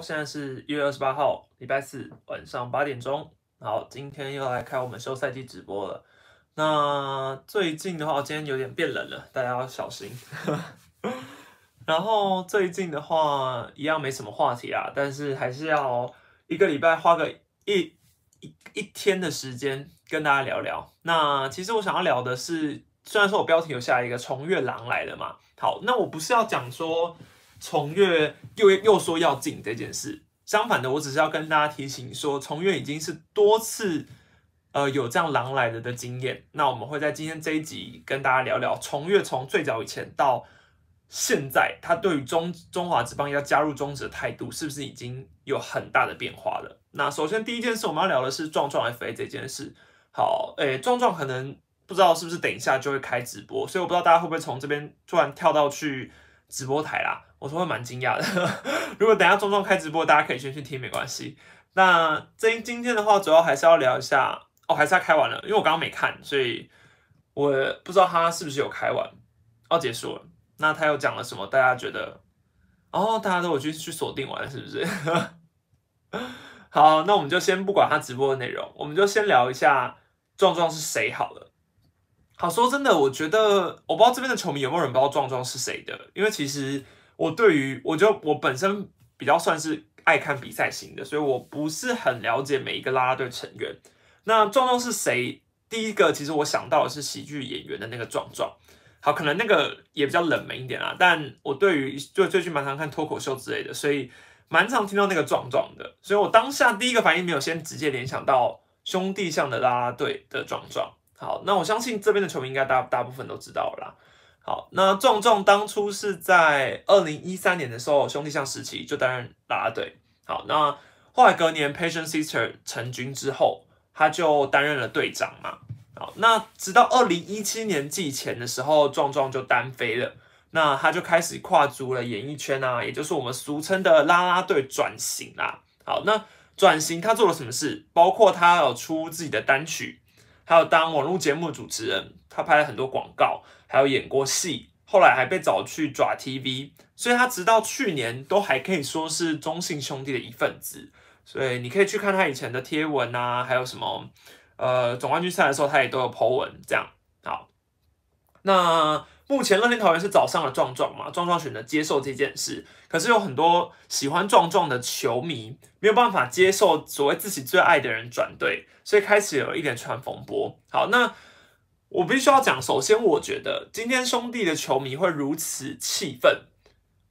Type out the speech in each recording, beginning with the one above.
现在是一月二十八号，礼拜四晚上八点钟。好，今天又来开我们休赛季直播了。那最近的话，今天有点变冷了，大家要小心。然后最近的话，一样没什么话题啊，但是还是要一个礼拜花个一一一天的时间跟大家聊聊。那其实我想要聊的是，虽然说我标题有下一个重月狼来了嘛，好，那我不是要讲说。重月又又说要进这件事，相反的，我只是要跟大家提醒说，重月已经是多次呃有这样狼来的的经验。那我们会在今天这一集跟大家聊聊重月从最早以前到现在，他对于中中华之邦要加入中职的态度是不是已经有很大的变化了？那首先第一件事我们要聊的是壮壮 FA 这件事。好，诶，壮壮可能不知道是不是等一下就会开直播，所以我不知道大家会不会从这边突然跳到去直播台啦。我说会蛮惊讶的，如果等下壮壮开直播，大家可以先去听，没关系。那这今天的话，主要还是要聊一下哦，还是要开完了，因为我刚刚没看，所以我不知道他是不是有开完，哦，结束了。那他又讲了什么？大家觉得哦，大家都有去去锁定完，是不是？好，那我们就先不管他直播的内容，我们就先聊一下壮壮是谁好了。好，说真的，我觉得我不知道这边的球迷有没有人不知道壮壮是谁的，因为其实。我对于，我就我本身比较算是爱看比赛型的，所以我不是很了解每一个啦啦队成员。那壮壮是谁？第一个其实我想到的是喜剧演员的那个壮壮。好，可能那个也比较冷门一点啊。但我对于就最近蛮常看脱口秀之类的，所以蛮常听到那个壮壮的。所以我当下第一个反应没有先直接联想到兄弟象的啦啦队的壮壮。好，那我相信这边的球迷应该大大部分都知道了啦。好，那壮壮当初是在二零一三年的时候，兄弟象时期就担任啦啦队。好，那后来隔年 Patient Sister 成军之后，他就担任了队长嘛。好，那直到二零一七年季前的时候，壮壮就单飞了。那他就开始跨足了演艺圈啊，也就是我们俗称的啦啦队转型啦。好，那转型他做了什么事？包括他有出自己的单曲，还有当网络节目主持人，他拍了很多广告。还有演过戏，后来还被找去抓 TV，所以他直到去年都还可以说是中信兄弟的一份子。所以你可以去看他以前的贴文啊，还有什么呃总冠军赛的时候，他也都有 po 文这样。好，那目前乐天桃园是找上了壮壮嘛？壮壮选择接受这件事，可是有很多喜欢壮壮的球迷没有办法接受所谓自己最爱的人转队，所以开始有一点串风波。好，那。我必须要讲，首先，我觉得今天兄弟的球迷会如此气愤，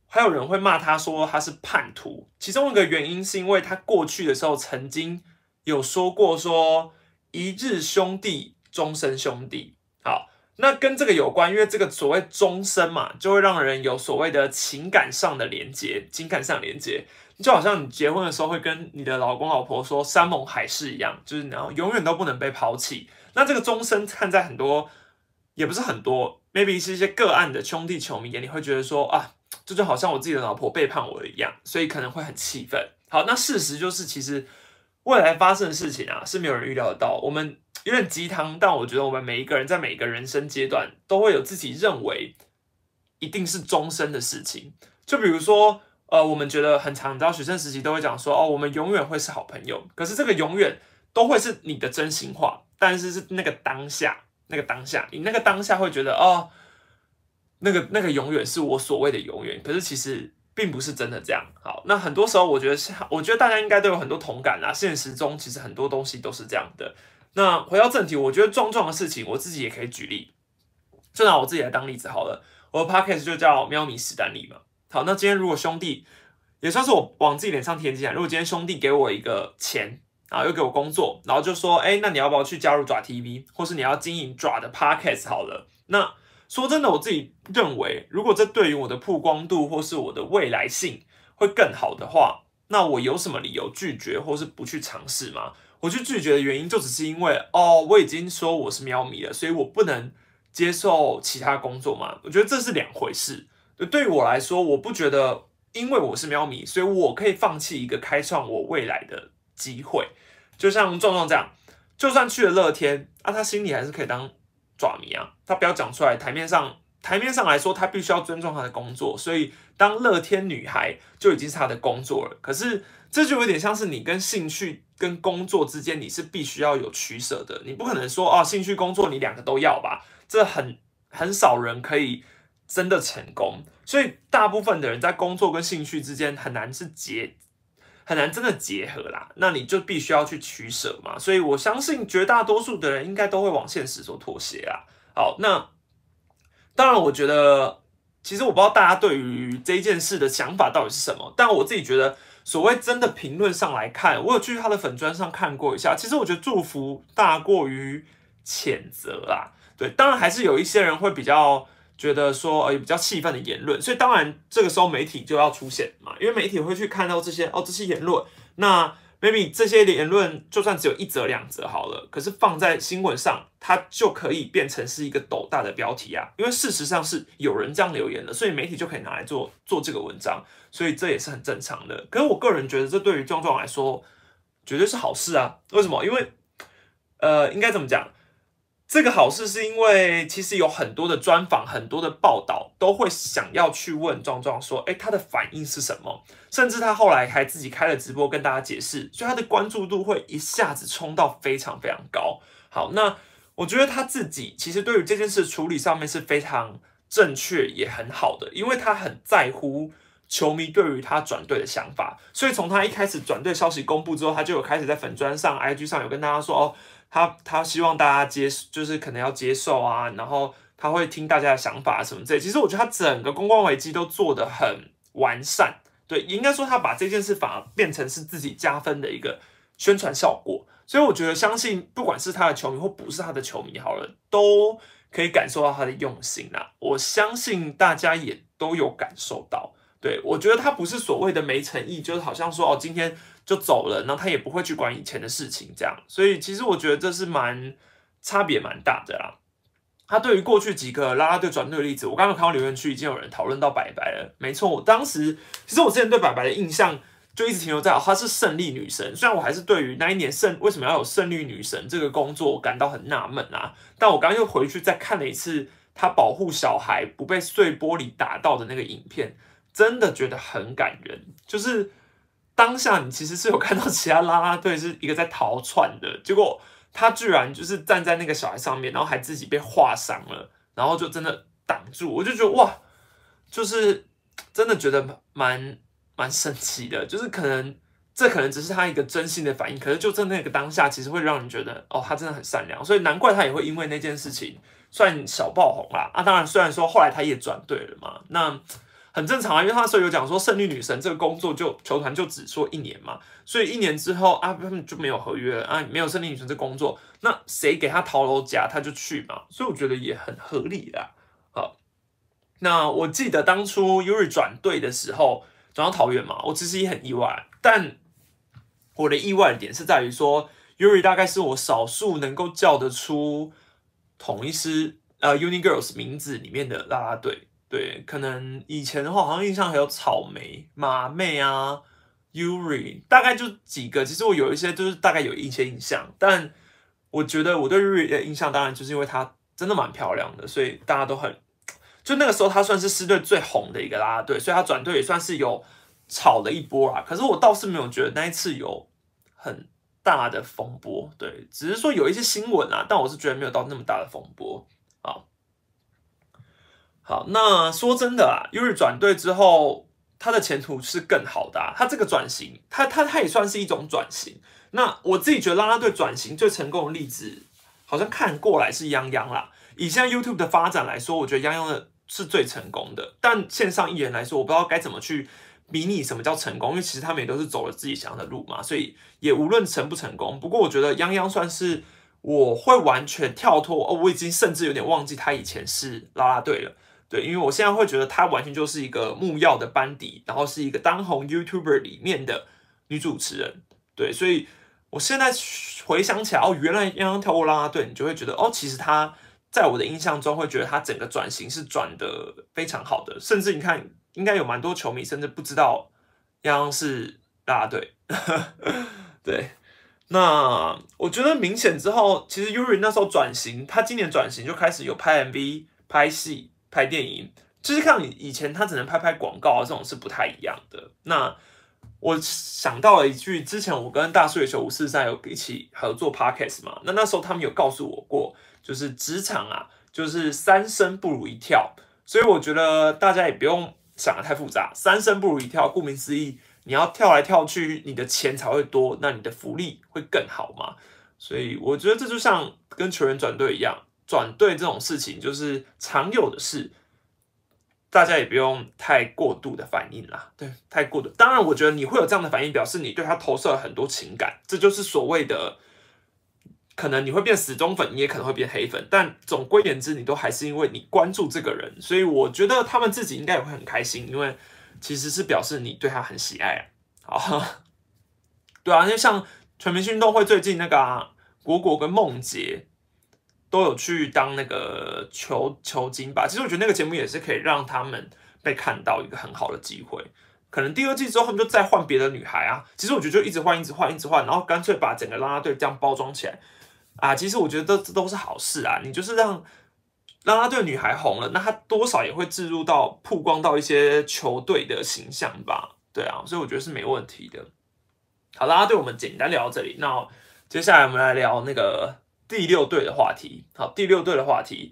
还有人会骂他说他是叛徒。其中一个原因是因为他过去的时候曾经有说过说一日兄弟，终身兄弟。好，那跟这个有关，因为这个所谓终身嘛，就会让人有所谓的情感上的连接，情感上连接，就好像你结婚的时候会跟你的老公老婆说山盟海誓一样，就是然后永远都不能被抛弃。那这个终身看在很多，也不是很多，maybe 是一些个案的兄弟球迷眼里会觉得说啊，这就好像我自己的老婆背叛我一样，所以可能会很气愤。好，那事实就是，其实未来发生的事情啊，是没有人预料得到。我们有点鸡汤，但我觉得我们每一个人在每一个人生阶段都会有自己认为一定是终身的事情。就比如说，呃，我们觉得很长，你知道学生时期都会讲说，哦，我们永远会是好朋友。可是这个永远都会是你的真心话。但是是那个当下，那个当下，你那个当下会觉得哦，那个那个永远是我所谓的永远，可是其实并不是真的这样。好，那很多时候我觉得是，我觉得大家应该都有很多同感啊。现实中其实很多东西都是这样的。那回到正题，我觉得壮壮的事情，我自己也可以举例，就拿我自己来当例子好了。我的 podcast 就叫喵咪史丹利嘛。好，那今天如果兄弟也算是我往自己脸上贴金啊。如果今天兄弟给我一个钱。然后又给我工作，然后就说，哎，那你要不要去加入爪 TV，或是你要经营爪的 Podcast 好了？那说真的，我自己认为，如果这对于我的曝光度或是我的未来性会更好的话，那我有什么理由拒绝或是不去尝试吗？我去拒绝的原因就只是因为，哦，我已经说我是喵咪了，所以我不能接受其他工作嘛？我觉得这是两回事。对于我来说，我不觉得因为我是喵咪，所以我可以放弃一个开创我未来的机会。就像壮壮这样，就算去了乐天，啊，他心里还是可以当爪迷啊。他不要讲出来，台面上台面上来说，他必须要尊重他的工作，所以当乐天女孩就已经是他的工作了。可是这就有点像是你跟兴趣跟工作之间，你是必须要有取舍的。你不可能说啊，兴趣工作你两个都要吧？这很很少人可以真的成功。所以大部分的人在工作跟兴趣之间很难是结，很难真的结合啦。那你就必须要去取舍嘛。所以我相信绝大多数的人应该都会往现实所妥协啦。好，那。当然，我觉得其实我不知道大家对于这件事的想法到底是什么，但我自己觉得，所谓真的评论上来看，我有去他的粉砖上看过一下，其实我觉得祝福大过于谴责啦。对，当然还是有一些人会比较觉得说，呃，比较气愤的言论，所以当然这个时候媒体就要出现嘛，因为媒体会去看到这些哦，这些言论，那。maybe 这些言论就算只有一则两则好了，可是放在新闻上，它就可以变成是一个斗大的标题啊。因为事实上是有人这样留言的，所以媒体就可以拿来做做这个文章，所以这也是很正常的。可是我个人觉得，这对于壮壮来说绝对是好事啊。为什么？因为呃，应该怎么讲？这个好事是因为其实有很多的专访、很多的报道都会想要去问壮壮说：“哎，他的反应是什么？”甚至他后来还自己开了直播跟大家解释，所以他的关注度会一下子冲到非常非常高。好，那我觉得他自己其实对于这件事处理上面是非常正确也很好的，因为他很在乎球迷对于他转队的想法，所以从他一开始转队消息公布之后，他就有开始在粉砖上、IG 上有跟大家说：“哦。”他他希望大家接，就是可能要接受啊，然后他会听大家的想法什么之类。其实我觉得他整个公关危机都做得很完善，对，应该说他把这件事反而变成是自己加分的一个宣传效果。所以我觉得，相信不管是他的球迷或不是他的球迷，好了，都可以感受到他的用心啦。我相信大家也都有感受到。对我觉得他不是所谓的没诚意，就是好像说哦，今天。就走了，然后他也不会去管以前的事情，这样，所以其实我觉得这是蛮差别蛮大的啦。他对于过去几个拉拉队转队的例子，我刚刚看到留言区已经有人讨论到白白了。没错，我当时其实我之前对白白的印象就一直停留在她是胜利女神，虽然我还是对于那一年胜为什么要有胜利女神这个工作感到很纳闷啊。但我刚刚又回去再看了一次她保护小孩不被碎玻璃打到的那个影片，真的觉得很感人，就是。当下你其实是有看到其他拉拉队是一个在逃窜的，结果他居然就是站在那个小孩上面，然后还自己被划伤了，然后就真的挡住，我就觉得哇，就是真的觉得蛮蛮神奇的，就是可能这可能只是他一个真心的反应，可是就在那个当下，其实会让人觉得哦，他真的很善良，所以难怪他也会因为那件事情算小爆红啦。啊，当然虽然说后来他也转队了嘛，那。很正常啊，因为他时候有讲说胜利女神这个工作就球团就只说一年嘛，所以一年之后啊他们就没有合约了啊，没有胜利女神这工作，那谁给他逃楼夹他就去嘛，所以我觉得也很合理啦。好，那我记得当初 Yuri 转队的时候转到桃园嘛，我其实也很意外，但我的意外点是在于说 Yuri 大概是我少数能够叫得出同一师呃 Uni Girls 名字里面的啦啦队。对，可能以前的话，好像印象还有草莓、马妹啊、Yuri，大概就几个。其实我有一些就是大概有一些印象，但我觉得我对 Yuri 的印象，当然就是因为她真的蛮漂亮的，所以大家都很。就那个时候，她算是狮队最红的一个啦队，所以她转队也算是有炒了一波啊。可是我倒是没有觉得那一次有很大的风波，对，只是说有一些新闻啊，但我是觉得没有到那么大的风波啊。好那说真的啊，Yuri 转队之后，他的前途是更好的。啊他这个转型，他他他也算是一种转型。那我自己觉得，拉拉队转型最成功的例子，好像看过来是泱泱啦。以现在 YouTube 的发展来说，我觉得泱泱的是最成功的。但线上艺人来说，我不知道该怎么去比拟什么叫成功，因为其实他们也都是走了自己想要的路嘛。所以也无论成不成功，不过我觉得泱泱算是我会完全跳脱哦，我已经甚至有点忘记他以前是拉拉队了。对，因为我现在会觉得她完全就是一个木曜的班底，然后是一个当红 YouTuber 里面的女主持人。对，所以我现在回想起来，哦，原来央央跳过啦啦队，你就会觉得，哦，其实她在我的印象中会觉得她整个转型是转的非常好的，甚至你看，应该有蛮多球迷甚至不知道泱泱是啦啦队。对，那我觉得明显之后，其实 Yuri 那时候转型，她今年转型就开始有拍 MV、拍戏。拍电影，就是像你以前他只能拍拍广告啊，这种是不太一样的。那我想到了一句，之前我跟大数月球五四三有一起合作 podcast 嘛，那那时候他们有告诉我过，就是职场啊，就是三生不如一跳，所以我觉得大家也不用想的太复杂，三生不如一跳，顾名思义，你要跳来跳去，你的钱才会多，那你的福利会更好嘛。所以我觉得这就像跟球员转队一样，转队这种事情就是常有的事。大家也不用太过度的反应啦，对，太过度。当然，我觉得你会有这样的反应，表示你对他投射了很多情感，这就是所谓的，可能你会变死忠粉，你也可能会变黑粉，但总归言之，你都还是因为你关注这个人，所以我觉得他们自己应该也会很开心，因为其实是表示你对他很喜爱啊。好，对啊，因为像全明星运动会最近那个啊果果跟梦洁。都有去当那个球球精吧，其实我觉得那个节目也是可以让他们被看到一个很好的机会。可能第二季之后他们就再换别的女孩啊，其实我觉得就一直换，一直换，一直换，然后干脆把整个啦啦队这样包装起来啊。其实我觉得这都是好事啊，你就是让啦啦队女孩红了，那她多少也会置入到曝光到一些球队的形象吧？对啊，所以我觉得是没问题的。好啦啦队我们简单聊到这里，那接下来我们来聊那个。第六队的话题，好，第六队的话题，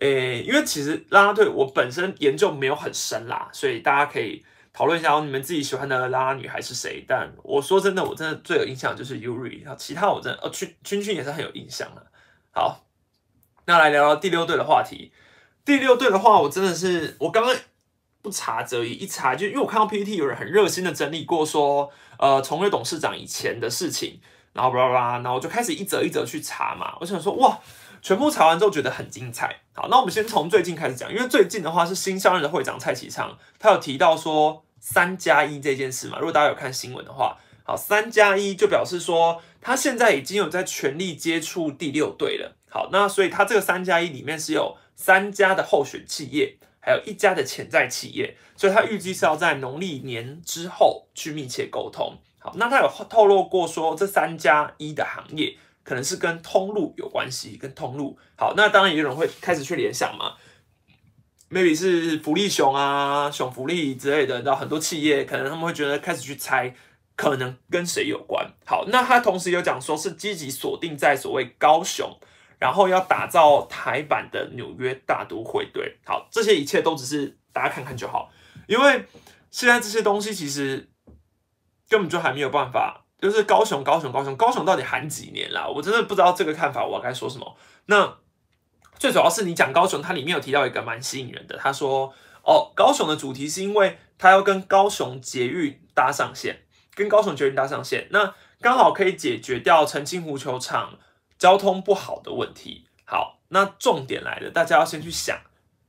诶，因为其实啦啦队我本身研究没有很深啦，所以大家可以讨论一下哦，你们自己喜欢的啦啦女孩是谁？但我说真的，我真的最有印象就是 Yuri，然后其他我真的哦，君君君也是很有印象的。好，那来聊聊第六队的话题。第六队的话，我真的是我刚刚不查则已，一查就因为我看到 PPT 有人很热心的整理过，说呃，从瑞董事长以前的事情。然后巴拉巴拉，然后我就开始一则一则去查嘛。我想说，哇，全部查完之后觉得很精彩。好，那我们先从最近开始讲，因为最近的话是新上任的会长蔡启昌，他有提到说三加一这件事嘛。如果大家有看新闻的话，好，三加一就表示说他现在已经有在全力接触第六队了。好，那所以他这个三加一里面是有三家的候选企业，还有一家的潜在企业，所以他预计是要在农历年之后去密切沟通。好，那他有透露过说这三加一的行业可能是跟通路有关系，跟通路。好，那当然也有人会开始去联想嘛，maybe 是福利熊啊、熊福利之类的，然后很多企业可能他们会觉得开始去猜，可能跟谁有关。好，那他同时有讲说是积极锁定在所谓高雄，然后要打造台版的纽约大都会队。好，这些一切都只是大家看看就好，因为现在这些东西其实。根本就还没有办法，就是高雄，高雄，高雄，高雄到底喊几年啦？我真的不知道这个看法，我该说什么。那最主要是你讲高雄，它里面有提到一个蛮吸引人的，他说哦，高雄的主题是因为他要跟高雄捷运搭上线，跟高雄捷运搭上线，那刚好可以解决掉澄清湖球场交通不好的问题。好，那重点来了，大家要先去想，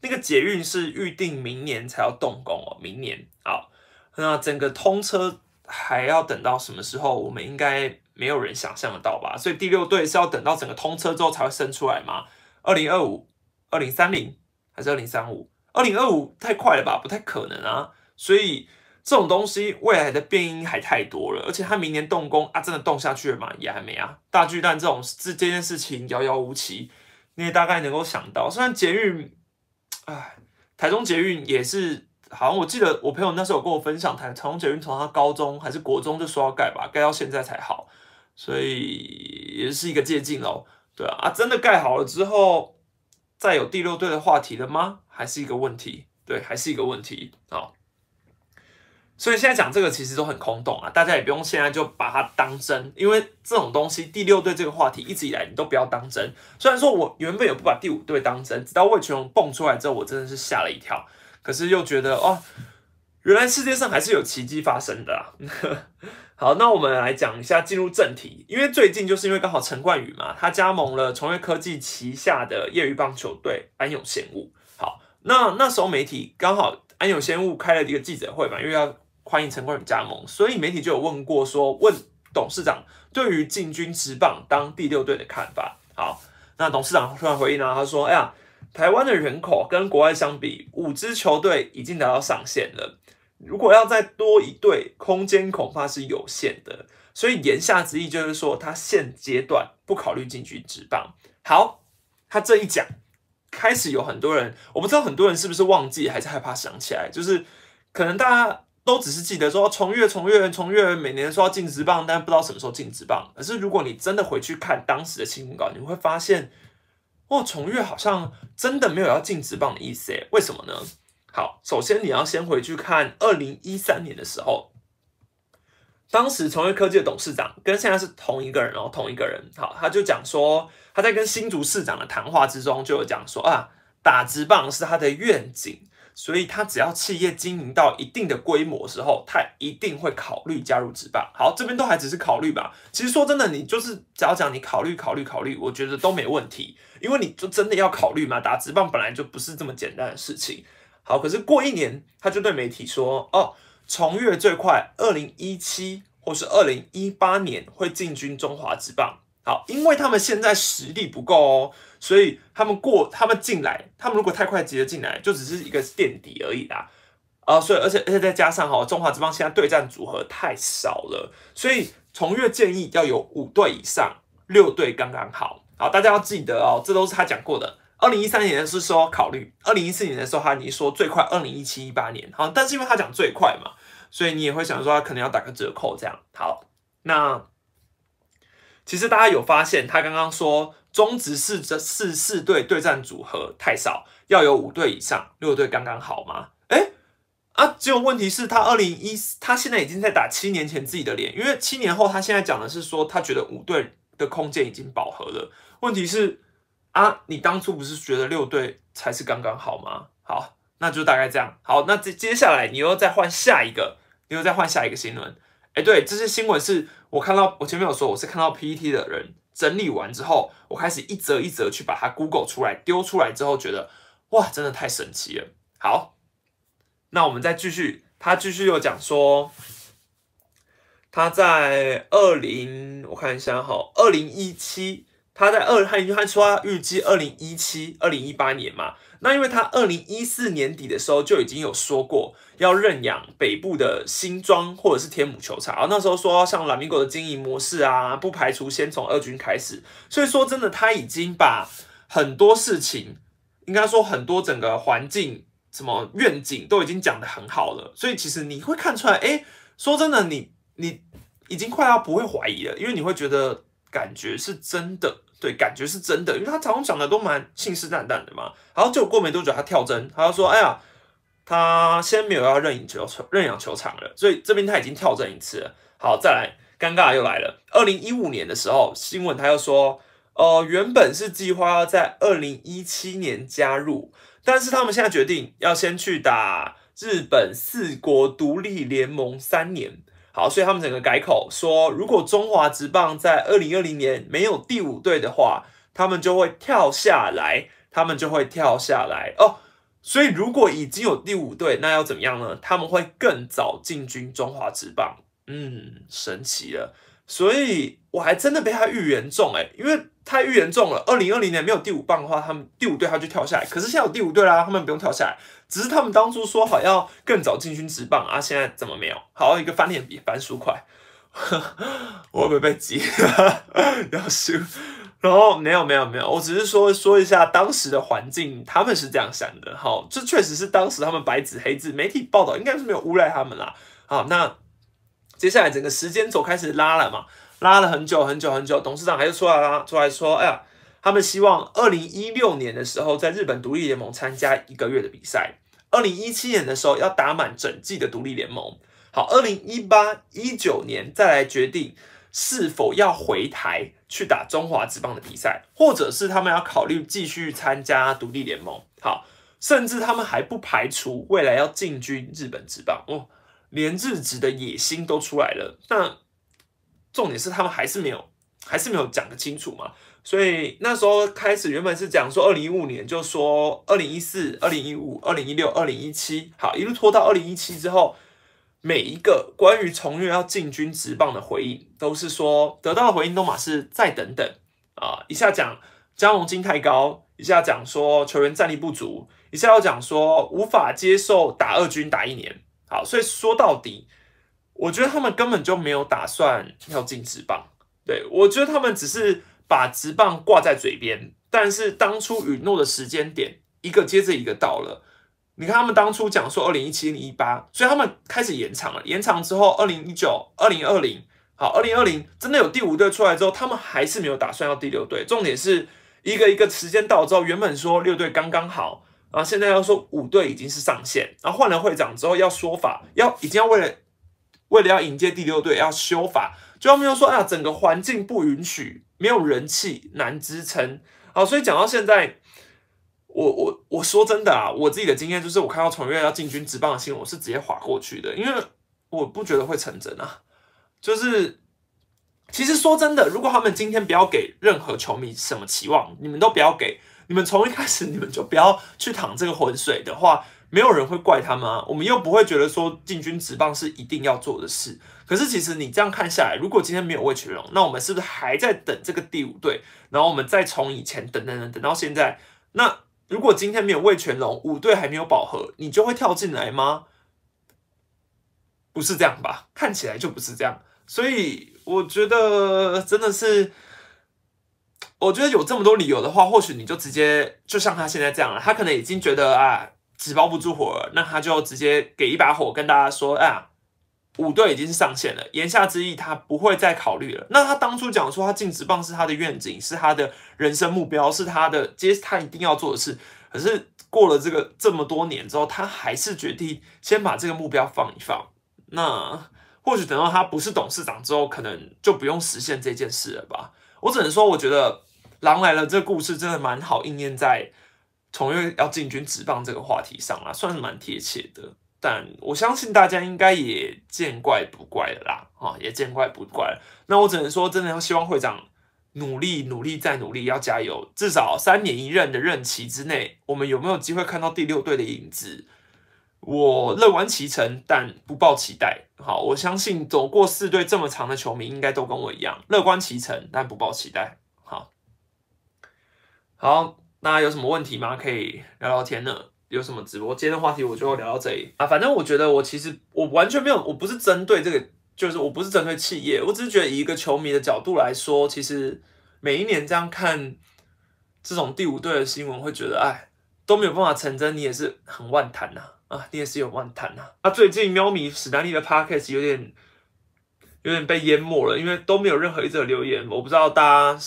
那个捷运是预定明年才要动工哦，明年好，那整个通车。还要等到什么时候？我们应该没有人想象得到吧。所以第六队是要等到整个通车之后才会生出来吗？二零二五、二零三零还是二零三五？二零二五太快了吧，不太可能啊。所以这种东西未来的变因还太多了，而且它明年动工啊，真的动下去了吗？也还没啊。大巨蛋这种这这件事情遥遥无期，你也大概能够想到。虽然捷运，唉，台中捷运也是。好像我记得我朋友那时候有跟我分享，台长隆捷运从他高中还是国中就说要盖吧，盖到现在才好，所以也是一个借鉴喽。对啊，真的盖好了之后，再有第六队的话题了吗？还是一个问题？对，还是一个问题啊。所以现在讲这个其实都很空洞啊，大家也不用现在就把它当真，因为这种东西第六队这个话题一直以来你都不要当真。虽然说我原本也不把第五队当真，直到魏全龙蹦出来之后，我真的是吓了一跳。可是又觉得哦，原来世界上还是有奇迹发生的啊！好，那我们来讲一下，进入正题。因为最近就是因为刚好陈冠宇嘛，他加盟了崇越科技旗下的业余棒球队安永仙物。好，那那时候媒体刚好安永仙物开了一个记者会嘛，因为要欢迎陈冠宇加盟，所以媒体就有问过说，问董事长对于进军职棒当第六队的看法。好，那董事长突然回应呢，他说：“哎呀。”台湾的人口跟国外相比，五支球队已经达到上限了。如果要再多一队，空间恐怕是有限的。所以言下之意就是说，他现阶段不考虑进军职棒。好，他这一讲，开始有很多人，我不知道很多人是不是忘记还是害怕想起来，就是可能大家都只是记得说重月重月重月每年说要进职棒，但不知道什么时候进职棒。可是如果你真的回去看当时的新闻稿，你会发现，哦，重月好像真的没有要进职棒的意思诶，为什么呢？好，首先你要先回去看二零一三年的时候。当时崇越科技的董事长跟现在是同一个人哦，同一个人。好，他就讲说，他在跟新竹市长的谈话之中就有讲说啊，打直棒是他的愿景，所以他只要企业经营到一定的规模时候，他一定会考虑加入直棒。好，这边都还只是考虑吧。其实说真的，你就是只要讲你考虑考虑考虑，我觉得都没问题，因为你就真的要考虑嘛。打直棒本来就不是这么简单的事情。好，可是过一年，他就对媒体说，哦。重越最快，二零一七或是二零一八年会进军中华职棒。好，因为他们现在实力不够哦，所以他们过他们进来，他们如果太快直接进来，就只是一个垫底而已啦。啊，所以而且而且再加上哈，中华之邦现在对战组合太少了，所以重越建议要有五队以上，六队刚刚好。好，大家要记得哦，这都是他讲过的。二零一三年是说考虑，二零一四年的时候他你说最快二零一七一八年，好，但是因为他讲最快嘛，所以你也会想说他可能要打个折扣这样。好，那其实大家有发现他刚刚说中职四这四四队对战组合太少，要有五队以上，六队刚刚好吗？哎，啊，只有问题是他二零一他现在已经在打七年前自己的脸，因为七年后他现在讲的是说他觉得五队的空间已经饱和了，问题是。啊，你当初不是觉得六队才是刚刚好吗？好，那就大概这样。好，那接接下来你又再换下一个，你又再换下一个新闻。哎，对，这些新闻是我看到，我前面有说，我是看到 PET 的人整理完之后，我开始一则一则去把它 Google 出来，丢出来之后，觉得哇，真的太神奇了。好，那我们再继续，他继续又讲说，他在二零，我看一下哈，二零一七。他在二，他他说他预计二零一七、二零一八年嘛，那因为他二零一四年底的时候就已经有说过要认养北部的新庄或者是天母球场，然后那时候说像蓝米狗的经营模式啊，不排除先从二军开始，所以说真的他已经把很多事情，应该说很多整个环境什么愿景都已经讲得很好了，所以其实你会看出来，哎，说真的，你你已经快要不会怀疑了，因为你会觉得感觉是真的。对，感觉是真的，因为他常常讲的都蛮信誓旦旦的嘛。然后就过没多久，他跳针，他就说：“哎呀，他先没有要认养球认养球场了。”所以这边他已经跳针一次了。好，再来，尴尬又来了。二零一五年的时候，新闻他又说：“哦，原本是计划要在二零一七年加入，但是他们现在决定要先去打日本四国独立联盟三年。”好，所以他们整个改口说，如果中华职棒在二零二零年没有第五队的话，他们就会跳下来，他们就会跳下来哦。所以如果已经有第五队，那要怎么样呢？他们会更早进军中华职棒。嗯，神奇了。所以我还真的被他预言中诶，因为他预言中了，二零二零年没有第五棒的话，他们第五队他就跳下来。可是现在有第五队啦，他们不用跳下来。只是他们当初说好要更早进军职棒啊，现在怎么没有？好一个翻脸比翻书快，我会不会被挤？要输？然后没有没有没有，我只是说说一下当时的环境，他们是这样想的。好，这确实是当时他们白纸黑字媒体报道，应该是没有诬赖他们啦。好，那接下来整个时间轴开始拉了嘛，拉了很久很久很久，董事长还是出来啦，出来说，哎呀。他们希望二零一六年的时候在日本独立联盟参加一个月的比赛，二零一七年的时候要打满整季的独立联盟。好，二零一八一九年再来决定是否要回台去打中华职棒的比赛，或者是他们要考虑继续参加独立联盟。好，甚至他们还不排除未来要进军日本职棒哦，连日职的野心都出来了。那重点是他们还是没有，还是没有讲得清楚嘛？所以那时候开始，原本是讲说二零一五年，就说二零一四、二零一五、二零一六、二零一七，好，一路拖到二零一七之后，每一个关于重越要进军职棒的回应，都是说得到的回应都马是再等等啊，一下讲加盟金太高，一下讲说球员战力不足，一下又讲说无法接受打二军打一年，好，所以说到底，我觉得他们根本就没有打算要进职棒，对我觉得他们只是。把直棒挂在嘴边，但是当初允诺的时间点一个接着一个到了。你看他们当初讲说二零一七、零一八，所以他们开始延长了。延长之后，二零一九、二零二零，好，二零二零真的有第五队出来之后，他们还是没有打算要第六队。重点是一个一个时间到之后，原本说六队刚刚好，然后现在要说五队已经是上限，然后换了会长之后要说法，要已经要为了为了要迎接第六队要修法，就他们又说啊，整个环境不允许，没有人气难支撑。好，所以讲到现在。我我我说真的啊，我自己的经验就是，我看到崇越要进军职棒的新闻，我是直接划过去的，因为我不觉得会成真啊。就是其实说真的，如果他们今天不要给任何球迷什么期望，你们都不要给，你们从一开始你们就不要去淌这个浑水的话，没有人会怪他们啊。我们又不会觉得说进军职棒是一定要做的事。可是其实你这样看下来，如果今天没有魏全龙，那我们是不是还在等这个第五队？然后我们再从以前等等等等到现在，那？如果今天没有魏全龙，五队还没有饱和，你就会跳进来吗？不是这样吧？看起来就不是这样。所以我觉得真的是，我觉得有这么多理由的话，或许你就直接就像他现在这样了。他可能已经觉得啊，纸包不住火了，那他就直接给一把火，跟大家说啊。五队已经是上线了，言下之意他不会再考虑了。那他当初讲说他进职棒是他的愿景，是他的人生目标，是他的接他一定要做的事。可是过了这个这么多年之后，他还是决定先把这个目标放一放。那或许等到他不是董事长之后，可能就不用实现这件事了吧？我只能说，我觉得《狼来了》这故事真的蛮好应验在从越要进军职棒这个话题上啊，算是蛮贴切的。但我相信大家应该也见怪不怪了啦，啊，也见怪不怪。那我只能说，真的要希望会长努力、努力再努力，要加油。至少三年一任的任期之内，我们有没有机会看到第六队的影子？我乐观其成，但不抱期待。好，我相信走过四队这么长的球迷，应该都跟我一样乐观其成，但不抱期待。好，好，那有什么问题吗？可以聊聊天呢。有什么直播？今天的话题我就聊到这里啊。反正我觉得我其实我完全没有，我不是针对这个，就是我不是针对企业，我只是觉得以一个球迷的角度来说，其实每一年这样看这种第五队的新闻，会觉得哎都没有办法成真，你也是很万谈呐啊，你也是有万谈呐。那最近喵咪史丹利的 podcast 有点有点被淹没了，因为都没有任何一则留言，我不知道大家。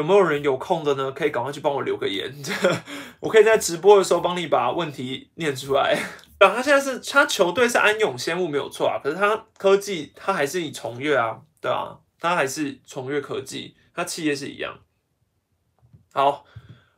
有没有人有空的呢？可以赶快去帮我留个言，我可以在直播的时候帮你把问题念出来。啊，他现在是他球队是安永先物没有错啊，可是他科技他还是以重越啊，对啊，他还是重越科技，他企业是一样。好，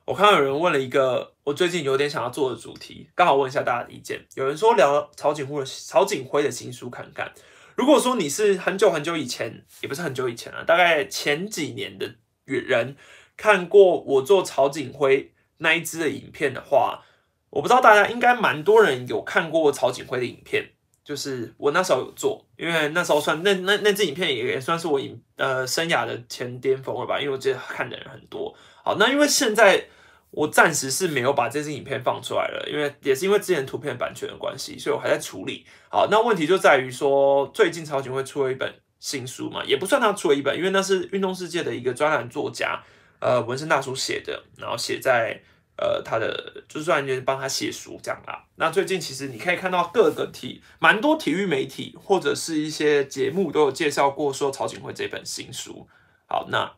我看到有人问了一个我最近有点想要做的主题，刚好问一下大家的意见。有人说聊曹景辉的曹景辉的新书看看。如果说你是很久很久以前，也不是很久以前了，大概前几年的。人看过我做曹景辉那一支的影片的话，我不知道大家应该蛮多人有看过曹景辉的影片，就是我那时候有做，因为那时候算那那那支影片也也算是我影呃生涯的前巅峰了吧，因为我记得看的人很多。好，那因为现在我暂时是没有把这支影片放出来了，因为也是因为之前图片版权的关系，所以我还在处理。好，那问题就在于说，最近曹景辉出了一本。新书嘛，也不算他出了一本，因为那是运动世界的一个专栏作家，呃，纹身大叔写的，然后写在呃他的，就算就是帮他写书这样啦。那最近其实你可以看到各个体，蛮多体育媒体或者是一些节目都有介绍过说曹景辉这本新书。好，那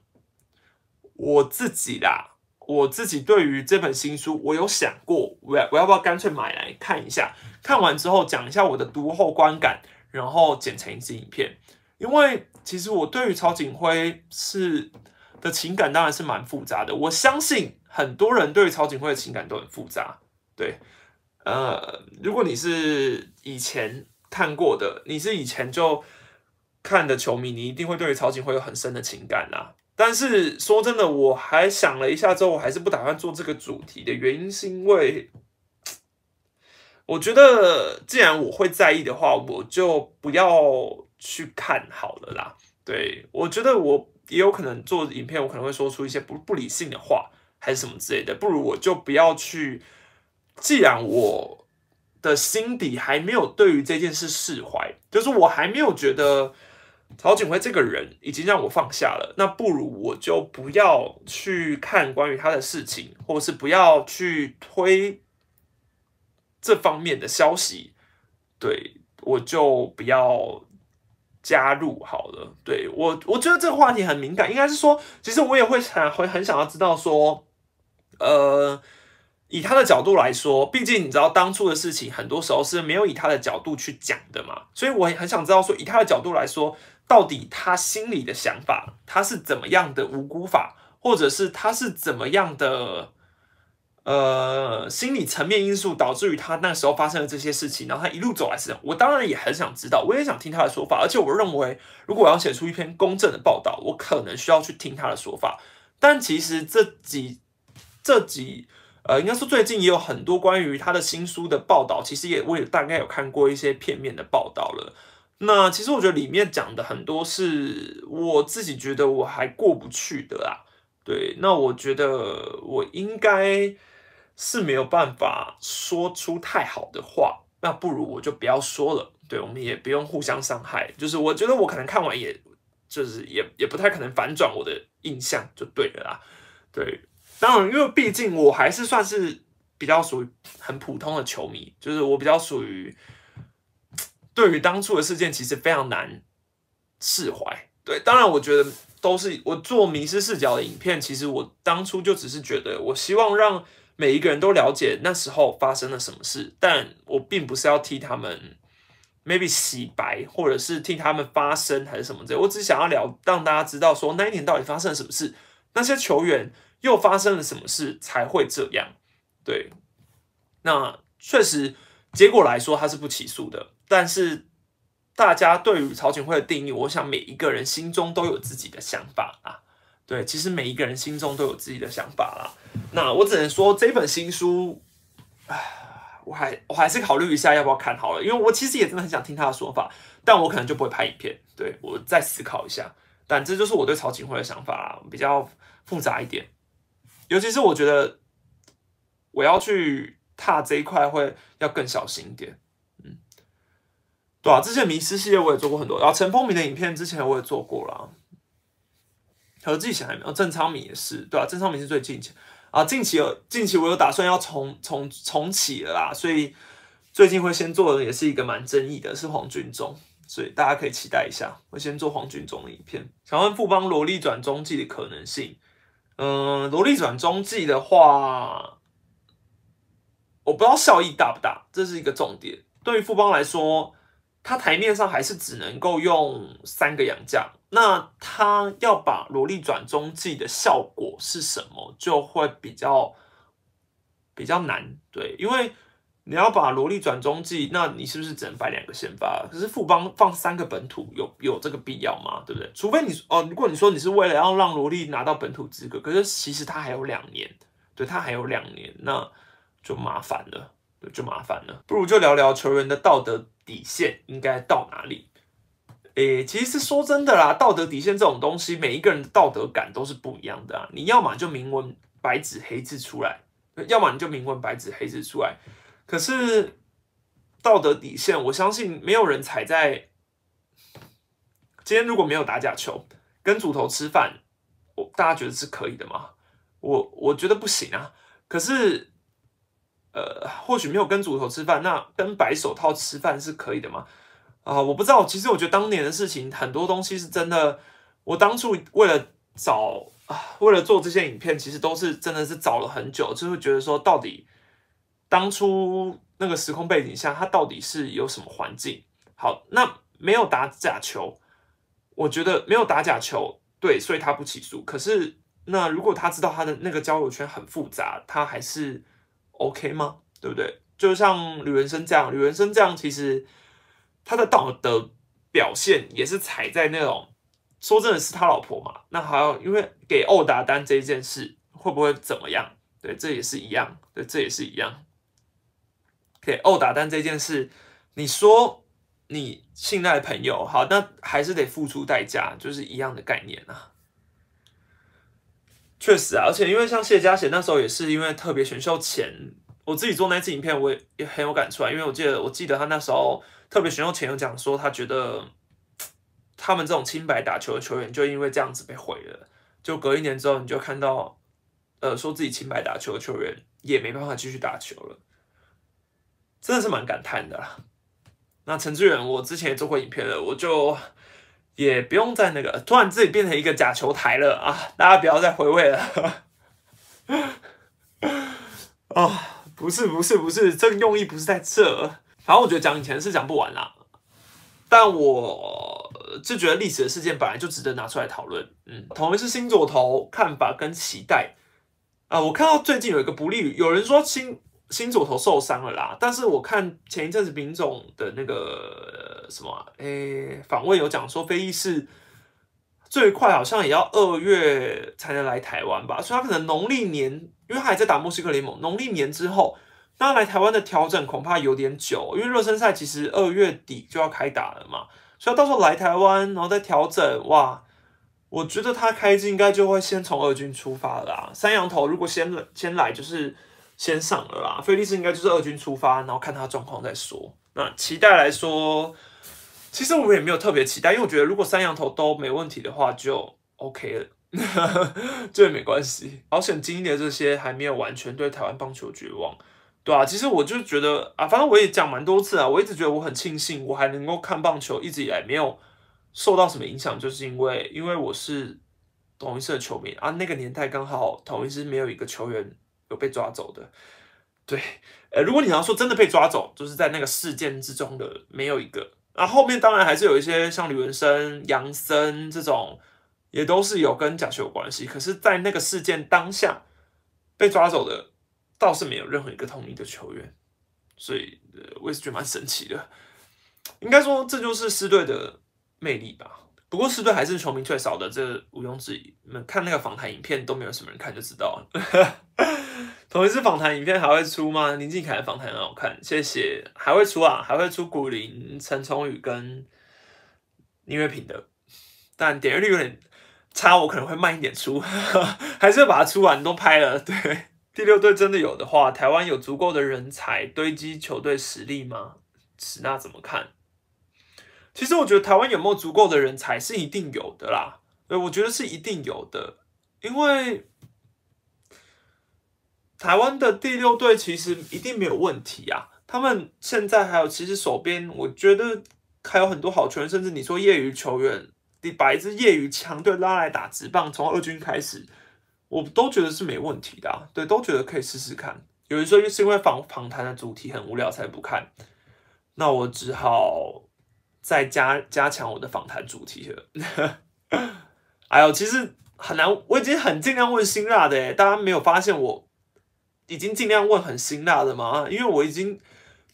我自己啦，我自己对于这本新书，我有想过，我要我要不要干脆买来看一下，看完之后讲一下我的读后观感，然后剪成一支影片。因为其实我对于曹景辉是的情感当然是蛮复杂的，我相信很多人对于曹景辉的情感都很复杂。对，呃，如果你是以前看过的，你是以前就看的球迷，你一定会对于曹景辉有很深的情感啦。但是说真的，我还想了一下之后，我还是不打算做这个主题的原因，是因为我觉得既然我会在意的话，我就不要。去看好了啦，对我觉得我也有可能做影片，我可能会说出一些不不理性的话，还是什么之类的，不如我就不要去。既然我的心底还没有对于这件事释怀，就是我还没有觉得曹景辉这个人已经让我放下了，那不如我就不要去看关于他的事情，或者是不要去推这方面的消息，对我就不要加入好了。对我，我觉得这个话题很敏感，应该是说，其实我也会想会很想要知道说，呃。以他的角度来说，毕竟你知道当初的事情，很多时候是没有以他的角度去讲的嘛，所以我也很想知道说，以他的角度来说，到底他心里的想法，他是怎么样的无辜法，或者是他是怎么样的呃心理层面因素导致于他那时候发生了这些事情，然后他一路走来是这样，我当然也很想知道，我也想听他的说法，而且我认为，如果我要写出一篇公正的报道，我可能需要去听他的说法，但其实这几这几。呃，应该说最近也有很多关于他的新书的报道，其实也我也大概有看过一些片面的报道了。那其实我觉得里面讲的很多是我自己觉得我还过不去的啦。对，那我觉得我应该是没有办法说出太好的话，那不如我就不要说了。对，我们也不用互相伤害。就是我觉得我可能看完，也就是也也不太可能反转我的印象，就对了啦。对。当然，因为毕竟我还是算是比较属于很普通的球迷，就是我比较属于对于当初的事件其实非常难释怀。对，当然我觉得都是我做迷失视角的影片，其实我当初就只是觉得我希望让每一个人都了解那时候发生了什么事，但我并不是要替他们 maybe 洗白，或者是替他们发声还是什么的，我只想要聊让大家知道说那一年到底发生了什么事，那些球员。又发生了什么事才会这样？对，那确实结果来说他是不起诉的，但是大家对于曹景辉的定义，我想每一个人心中都有自己的想法啊。对，其实每一个人心中都有自己的想法啦。那我只能说这本新书，唉，我还我还是考虑一下要不要看好了，因为我其实也真的很想听他的说法，但我可能就不会拍影片。对我再思考一下，但这就是我对曹景辉的想法啦，比较复杂一点。尤其是我觉得我要去踏这一块会要更小心一点，嗯，对啊，之前迷失系列我也做过很多，然后陈风明的影片之前我也做过了，和自己想还没有，郑昌明也是，对啊，郑昌明是最近期啊，近期有近期我有打算要重重重启了啦，所以最近会先做的也是一个蛮争议的，是黄俊忠，所以大家可以期待一下，我先做黄俊忠的影片，想问富邦萝莉转中继的可能性。嗯，萝莉转中继的话，我不知道效益大不大，这是一个重点。对于富邦来说，他台面上还是只能够用三个洋将，那他要把萝莉转中继的效果是什么，就会比较比较难。对，因为。你要把萝莉转中继，那你是不是只能摆两个先发？可是富邦放三个本土，有有这个必要吗？对不对？除非你哦，如果你说你是为了要让萝莉拿到本土资格，可是其实他还有两年，对他还有两年，那就麻烦了，对，就麻烦了。不如就聊聊球员的道德底线应该到哪里？诶，其实说真的啦，道德底线这种东西，每一个人的道德感都是不一样的啊。你要么就明文白纸黑字出来，要么你就明文白纸黑字出来。可是道德底线，我相信没有人踩在。今天如果没有打假球，跟主头吃饭，我大家觉得是可以的吗？我我觉得不行啊。可是，呃，或许没有跟主头吃饭，那跟白手套吃饭是可以的吗？啊，我不知道。其实我觉得当年的事情，很多东西是真的。我当初为了找啊，为了做这些影片，其实都是真的是找了很久，就是觉得说到底。当初那个时空背景下，他到底是有什么环境？好，那没有打假球，我觉得没有打假球，对，所以他不起诉。可是，那如果他知道他的那个交友圈很复杂，他还是 OK 吗？对不对？就像吕文生这样，吕文生这样，其实他的道德表现也是踩在那种说真的是他老婆嘛？那还有因为给欧达丹这一件事会不会怎么样？对，这也是一样，对，这也是一样。给殴打丹这件事，你说你信赖朋友好，那还是得付出代价，就是一样的概念啊。确实啊，而且因为像谢家贤那时候也是因为特别选秀前，我自己做那次影片，我也也很有感触啊。因为我记得我记得他那时候特别选秀前有讲说，他觉得他们这种清白打球的球员，就因为这样子被毁了。就隔一年之后，你就看到，呃，说自己清白打球的球员也没办法继续打球了，真的是蛮感叹的啦。那陈志远，我之前也做过影片了，我就也不用再那个，突然自己变成一个假球台了啊！大家不要再回味了。啊，不是不是不是，这个用意不是在这。反正我觉得讲以前是讲不完啦，但我就觉得历史的事件本来就值得拿出来讨论。嗯，同一是新左投看法跟期待啊，我看到最近有一个不利，有人说新。新左头受伤了啦，但是我看前一阵子丙总的那个什么，诶，访问有讲说，飞翼是最快好像也要二月才能来台湾吧，所以他可能农历年，因为他还在打墨西哥联盟，农历年之后，那来台湾的调整恐怕有点久，因为热身赛其实二月底就要开打了嘛，所以到时候来台湾，然后再调整，哇，我觉得他开机应该就会先从二军出发了啦，三羊头如果先先来就是。先上了啦，菲利斯应该就是二军出发，然后看他状况再说。那期待来说，其实我们也没有特别期待，因为我觉得如果三羊头都没问题的话，就 OK 了，这也没关系。保险，今年这些还没有完全对台湾棒球绝望，对啊，其实我就觉得啊，反正我也讲蛮多次啊，我一直觉得我很庆幸，我还能够看棒球，一直以来没有受到什么影响，就是因为因为我是同一社的球迷啊，那个年代刚好同一师没有一个球员。有被抓走的，对，呃，如果你要说真的被抓走，就是在那个事件之中的没有一个，啊，后面当然还是有一些像李文生、杨森这种，也都是有跟假球有关系，可是，在那个事件当下被抓走的，倒是没有任何一个同意的球员，所以，呃，我也是觉得蛮神奇的，应该说这就是狮队的魅力吧。不过狮队还是球迷最少的，这毋庸置疑。你们看那个访谈影片都没有什么人看就知道了。同一次访谈影片还会出吗？林俊凯的访谈很好看，谢谢。还会出啊，还会出古林、陈崇宇跟林月平的，但点阅率有点差，我可能会慢一点出，还是把它出完都拍了。对，第六队真的有的话，台湾有足够的人才堆积球队实力吗？史那怎么看？其实我觉得台湾有没有足够的人才是一定有的啦，对，我觉得是一定有的，因为台湾的第六队其实一定没有问题啊。他们现在还有，其实手边我觉得还有很多好球员，甚至你说业余球员，你把一支业余强队拉来打直棒，从二军开始，我都觉得是没问题的，对，都觉得可以试试看。有人说是因为访访谈的主题很无聊才不看，那我只好。再加加强我的访谈主题了，哎呦，其实很难，我已经很尽量问辛辣的诶，大家没有发现我已经尽量问很辛辣的吗？因为我已经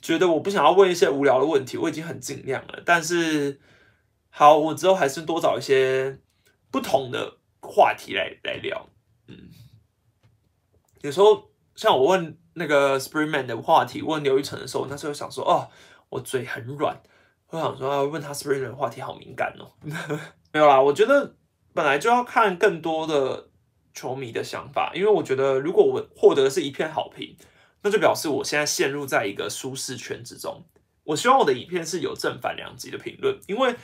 觉得我不想要问一些无聊的问题，我已经很尽量了。但是好，我之后还是多找一些不同的话题来来聊。嗯，有时候像我问那个 Springman 的话题，问刘玉成的时候，那时候想说，哦，我嘴很软。我想说，问他 Spring Man 的话题好敏感哦。没有啦，我觉得本来就要看更多的球迷的想法，因为我觉得如果我获得的是一片好评，那就表示我现在陷入在一个舒适圈之中。我希望我的影片是有正反两极的评论，因为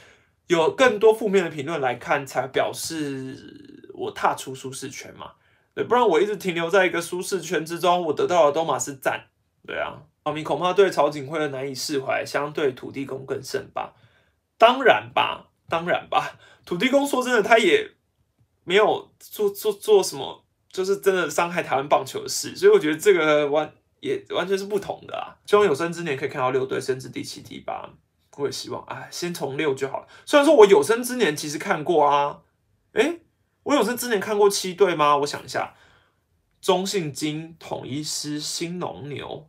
有更多负面的评论来看，才表示我踏出舒适圈嘛。对，不然我一直停留在一个舒适圈之中，我得到的都马是赞。对啊。小明恐怕对曹景辉的难以释怀，相对土地公更甚吧？当然吧，当然吧。土地公说真的，他也没有做做做什么，就是真的伤害台湾棒球的事，所以我觉得这个完也完全是不同的啊。希望有生之年可以看到六队甚至第七、第八，我也希望。哎，先从六就好了。虽然说我有生之年其实看过啊，诶，我有生之年看过七对吗？我想一下，中信金、统一狮、新农牛。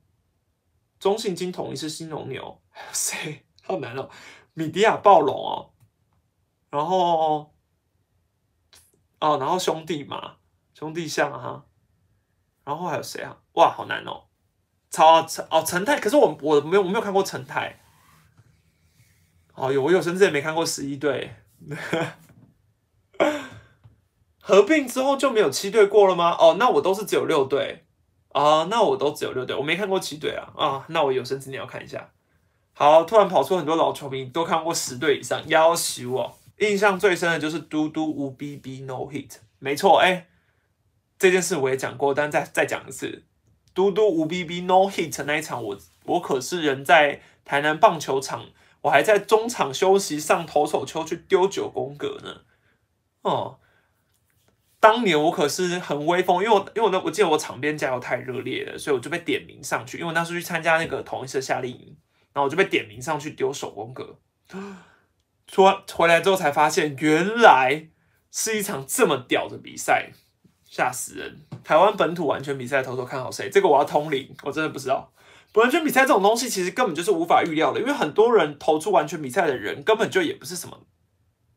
中信金统一是新龙牛，谁？好难哦，米迪亚暴龙哦，然后哦，然后兄弟嘛，兄弟像哈，然后还有谁啊？哇，好难哦，超陈哦陈泰，可是我我没有我没有看过陈泰，哦有我有生之年没看过十一队，合并之后就没有七队过了吗？哦，那我都是只有六队。啊，那我都只有六队，我没看过七队啊。啊，那我有生之年要看一下。好，突然跑出很多老球迷，都看过十队以上，要死我。印象最深的就是嘟嘟无 BB no hit，没错，哎，这件事我也讲过，但再再讲一次，嘟嘟无 BB no hit 那一场，我我可是人在台南棒球场，我还在中场休息上投手球去丢九宫格呢，哦。当年我可是很威风，因为我因为我那我记得我场边加油太热烈了，所以我就被点名上去。因为我那时候去参加那个同一次夏令营，然后我就被点名上去丢手工格。出回来之后才发现，原来是一场这么屌的比赛，吓死人！台湾本土完全比赛，偷偷看好谁？这个我要通灵，我真的不知道。完全比赛这种东西其实根本就是无法预料的，因为很多人投出完全比赛的人根本就也不是什么。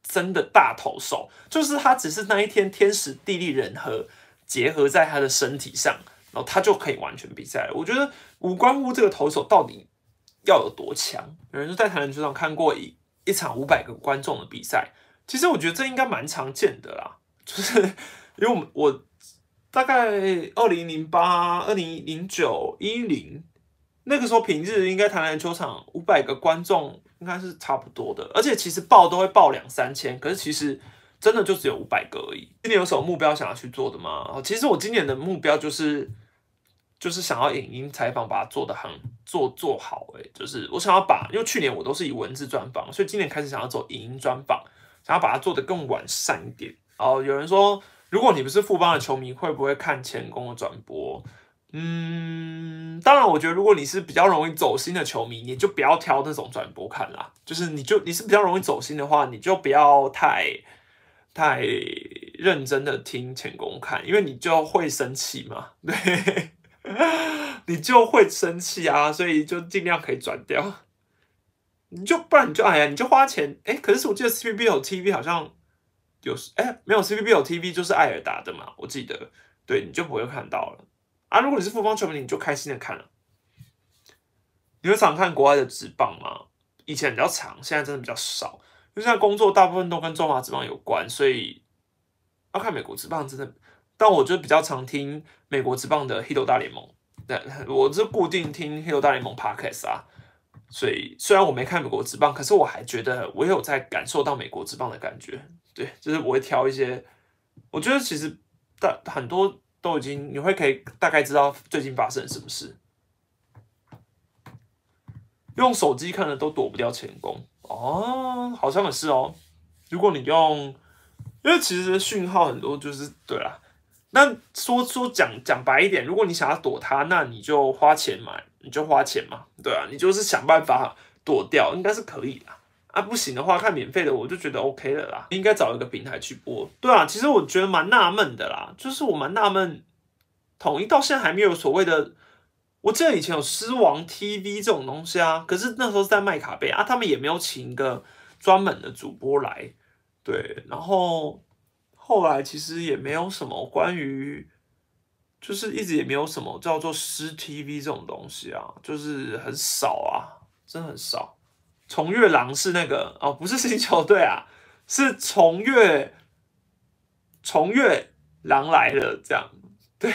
真的大投手，就是他只是那一天天时地利人和结合在他的身体上，然后他就可以完全比赛。我觉得无关乎这个投手到底要有多强。有人说在台篮球场看过一一场五百个观众的比赛，其实我觉得这应该蛮常见的啦。就是 因为我们我大概二零零八、二零零九、一零那个时候平日应该台篮球场五百个观众。应该是差不多的，而且其实报都会报两三千，可是其实真的就只有五百个而已。今年有什么目标想要去做的吗？其实我今年的目标就是就是想要影音采访把它做的很做做好，诶，就是我想要把，因为去年我都是以文字专访，所以今年开始想要走影音专访，想要把它做的更完善一点。哦，有人说，如果你不是富邦的球迷，会不会看前攻的转播？嗯，当然，我觉得如果你是比较容易走心的球迷，你就不要挑那种转播看啦。就是你就你是比较容易走心的话，你就不要太太认真的听前公看，因为你就会生气嘛。对，你就会生气啊，所以就尽量可以转掉。你就不然你就哎呀，你就花钱哎。可是我记得 C P B 有 T V 好像有哎，没有 C P B 有 T V 就是艾尔达的嘛，我记得。对，你就不会看到了。啊，如果你是富邦球迷，你就开心的看了。你会常看国外的职棒吗？以前比较长，现在真的比较少。因为现在工作大部分都跟中华职棒有关，所以要看美国职棒真的。但我就比较常听美国职棒的《h i t 大联盟》，对，我是固定听《h i t 大联盟》Podcast 啊。所以虽然我没看美国职棒，可是我还觉得我有在感受到美国职棒的感觉。对，就是我会挑一些，我觉得其实大很多。都已经，你会可以大概知道最近发生什么事。用手机看的都躲不掉前功哦，好像也是哦。如果你用，因为其实讯号很多，就是对啦。那说说讲讲白一点，如果你想要躲它，那你就花钱买，你就花钱嘛，对啊，你就是想办法躲掉，应该是可以的。啊，不行的话，看免费的我就觉得 OK 了啦。应该找一个平台去播。对啊，其实我觉得蛮纳闷的啦，就是我蛮纳闷，统一到现在还没有所谓的。我记得以前有狮王 TV 这种东西啊，可是那时候是在麦卡贝啊，他们也没有请一个专门的主播来。对，然后后来其实也没有什么关于，就是一直也没有什么叫做狮 TV 这种东西啊，就是很少啊，真的很少。重月狼是那个哦，不是星球队啊，是重月重月狼来了这样，对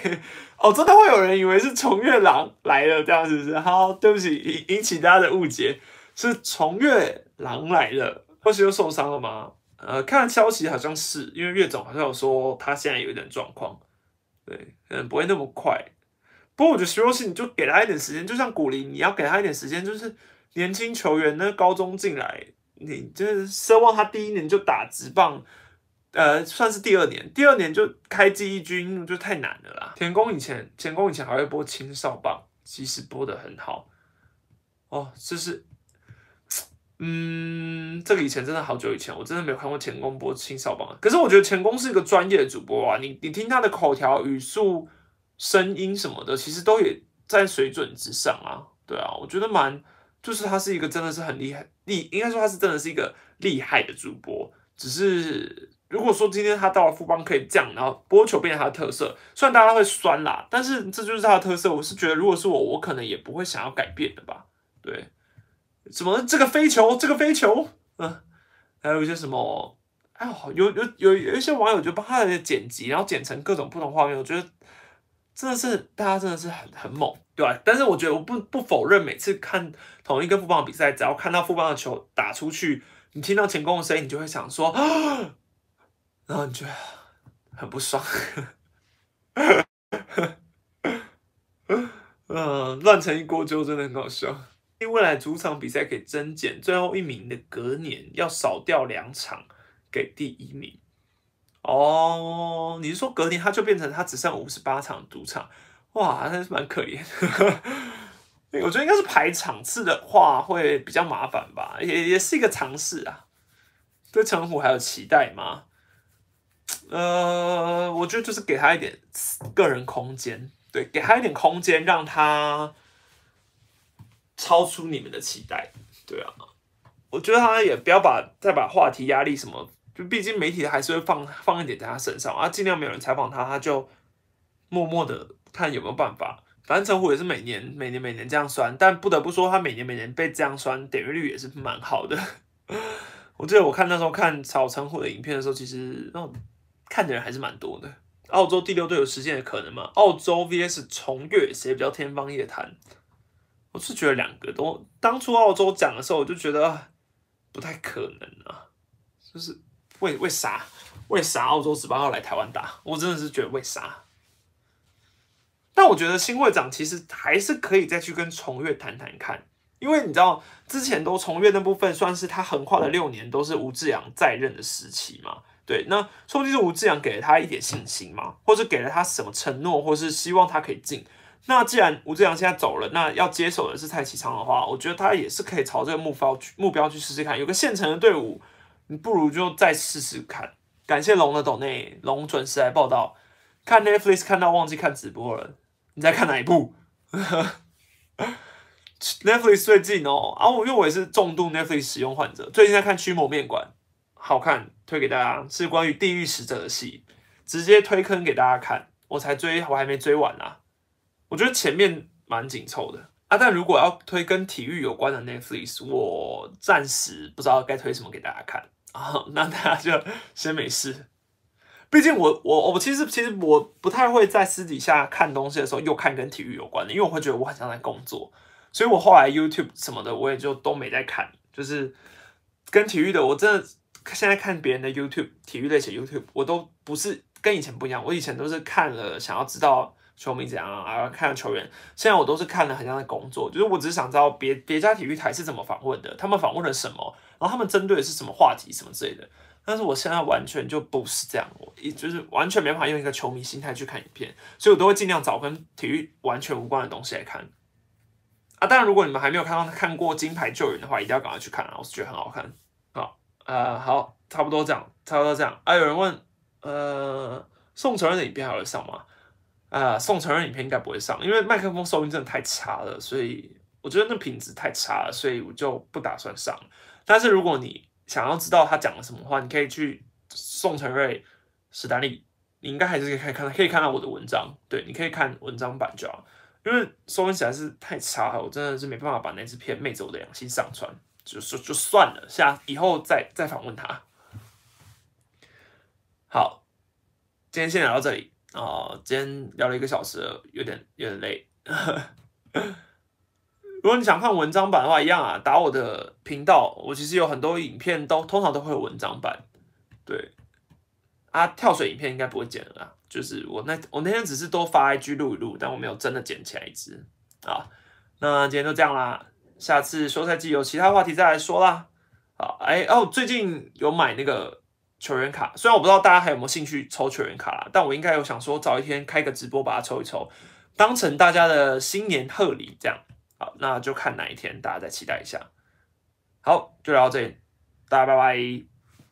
哦，真的会有人以为是重月狼来了这样，是不是？好，对不起，引引起大家的误解，是重月狼来了。或许又受伤了吗？呃，看消息好像是，因为岳总好像有说他现在有一点状况，对，可能不会那么快。不过我觉得徐若曦你就给他一点时间，就像古林，你要给他一点时间，就是。年轻球员那高中进来，你就是奢望他第一年就打直棒，呃，算是第二年，第二年就开记忆军就太难了啦。田宫以前，田宫以前还会播青少棒，其实播的很好。哦，这是，嗯，这个以前真的好久以前，我真的没有看过田宫播青少棒。可是我觉得田宫是一个专业的主播啊，你你听他的口条、语速、声音什么的，其实都也在水准之上啊。对啊，我觉得蛮。就是他是一个真的是很厉害，厉应该说他是真的是一个厉害的主播。只是如果说今天他到了富邦可以这样，然后播球变成他的特色，虽然大家会酸啦，但是这就是他的特色。我是觉得，如果是我，我可能也不会想要改变的吧。对，什么这个飞球，这个飞球，嗯，还有一些什么，哎呦，有有有有一些网友就帮他的剪辑，然后剪成各种不同画面，我觉得。真的是大家真的是很很猛，对吧？但是我觉得我不不否认，每次看同一个富邦比赛，只要看到富邦的球打出去，你听到前攻的声音，你就会想说，啊 然后你就很不爽。嗯，乱成一锅粥，真的很搞笑。因未来主场比赛可以增减，最后一名的隔年要少掉两场给第一名。哦，你是说隔年他就变成他只剩五十八场主场？哇，那是蛮可怜。我觉得应该是排场次的话会比较麻烦吧，也也是一个尝试啊。对陈虎还有期待吗？呃，我觉得就是给他一点个人空间，对，给他一点空间，让他超出你们的期待，对啊。我觉得他也不要把再把话题压力什么，毕竟媒体还是会放放一点在他身上啊，尽量没有人采访他，他就默默的看有没有办法。反正陈虎也是每年每年每年这样酸，但不得不说他每年每年被这样酸，点阅率也是蛮好的。我记得我看那时候看炒陈虎的影片的时候，其实那种看的人还是蛮多的。澳洲第六队有实现的可能吗？澳洲 VS 重越谁比较天方夜谭？我是觉得两个都，当初澳洲讲的时候，我就觉得不太可能啊。就是为为啥为啥澳洲十八号来台湾打？我真的是觉得为啥？但我觉得新会长其实还是可以再去跟崇越谈谈看。因为你知道，之前都崇越那部分算是他横跨了六年，都是吴志阳在任的时期嘛。对，那说不定是吴志阳给了他一点信心嘛，或者给了他什么承诺，或是希望他可以进。那既然吴志阳现在走了，那要接手的是蔡启昌的话，我觉得他也是可以朝这个目标去目标去试试看。有个现成的队伍，你不如就再试试看。感谢龙的抖内，龙准时来报道。看 Netflix 看到忘记看直播了，你在看哪一部？Netflix 最近哦，啊，我因为我也是重度 Netflix 使用患者，最近在看《驱魔面馆》，好看，推给大家，是关于地狱使者的戏，直接推坑给大家看，我才追，我还没追完啊，我觉得前面蛮紧凑的啊，但如果要推跟体育有关的 Netflix，我暂时不知道该推什么给大家看啊，那大家就先没事，毕竟我我我其实其实我不太会在私底下看东西的时候又看跟体育有关的，因为我会觉得我很像在工作。所以我后来 YouTube 什么的，我也就都没在看，就是跟体育的，我真的现在看别人的 YouTube 体育类型 YouTube，我都不是跟以前不一样。我以前都是看了想要知道球迷怎样啊，看球员。现在我都是看了很像在工作，就是我只是想知道别别家体育台是怎么访问的，他们访问了什么，然后他们针对的是什么话题什么之类的。但是我现在完全就不是这样，我一就是完全没办法用一个球迷心态去看影片，所以我都会尽量找跟体育完全无关的东西来看。啊，当然，如果你们还没有看到看过《金牌救援》的话，一定要赶快去看啊！我是觉得很好看。好，呃，好，差不多这样，差不多这样。啊，有人问，呃，宋承恩的影片还会上吗？啊，宋承恩影片应该不会上，因为麦克风收音真的太差了，所以我觉得那品质太差了，所以我就不打算上了。但是如果你想要知道他讲了什么话，你可以去宋承瑞、史丹利，你应该还是可以看看，可以看到我的文章。对，你可以看文章版就好。因为收音实在是太差了，我真的是没办法把那支片《昧着我的良心》上传，就就就算了，下以后再再访问他。好，今天先聊到这里啊，今天聊了一个小时，有点有点累。如果你想看文章版的话，一样啊，打我的频道，我其实有很多影片都通常都会有文章版，对。啊，跳水影片应该不会剪了啦，就是我那我那天只是多发 IG 录一录，但我没有真的剪起来一支啊。那今天就这样啦，下次休赛季有其他话题再来说啦。好，哎哦，最近有买那个球员卡，虽然我不知道大家还有没有兴趣抽球员卡啦，但我应该有想说找一天开个直播把它抽一抽，当成大家的新年贺礼这样。好，那就看哪一天大家再期待一下。好，就聊到这里，大家拜拜。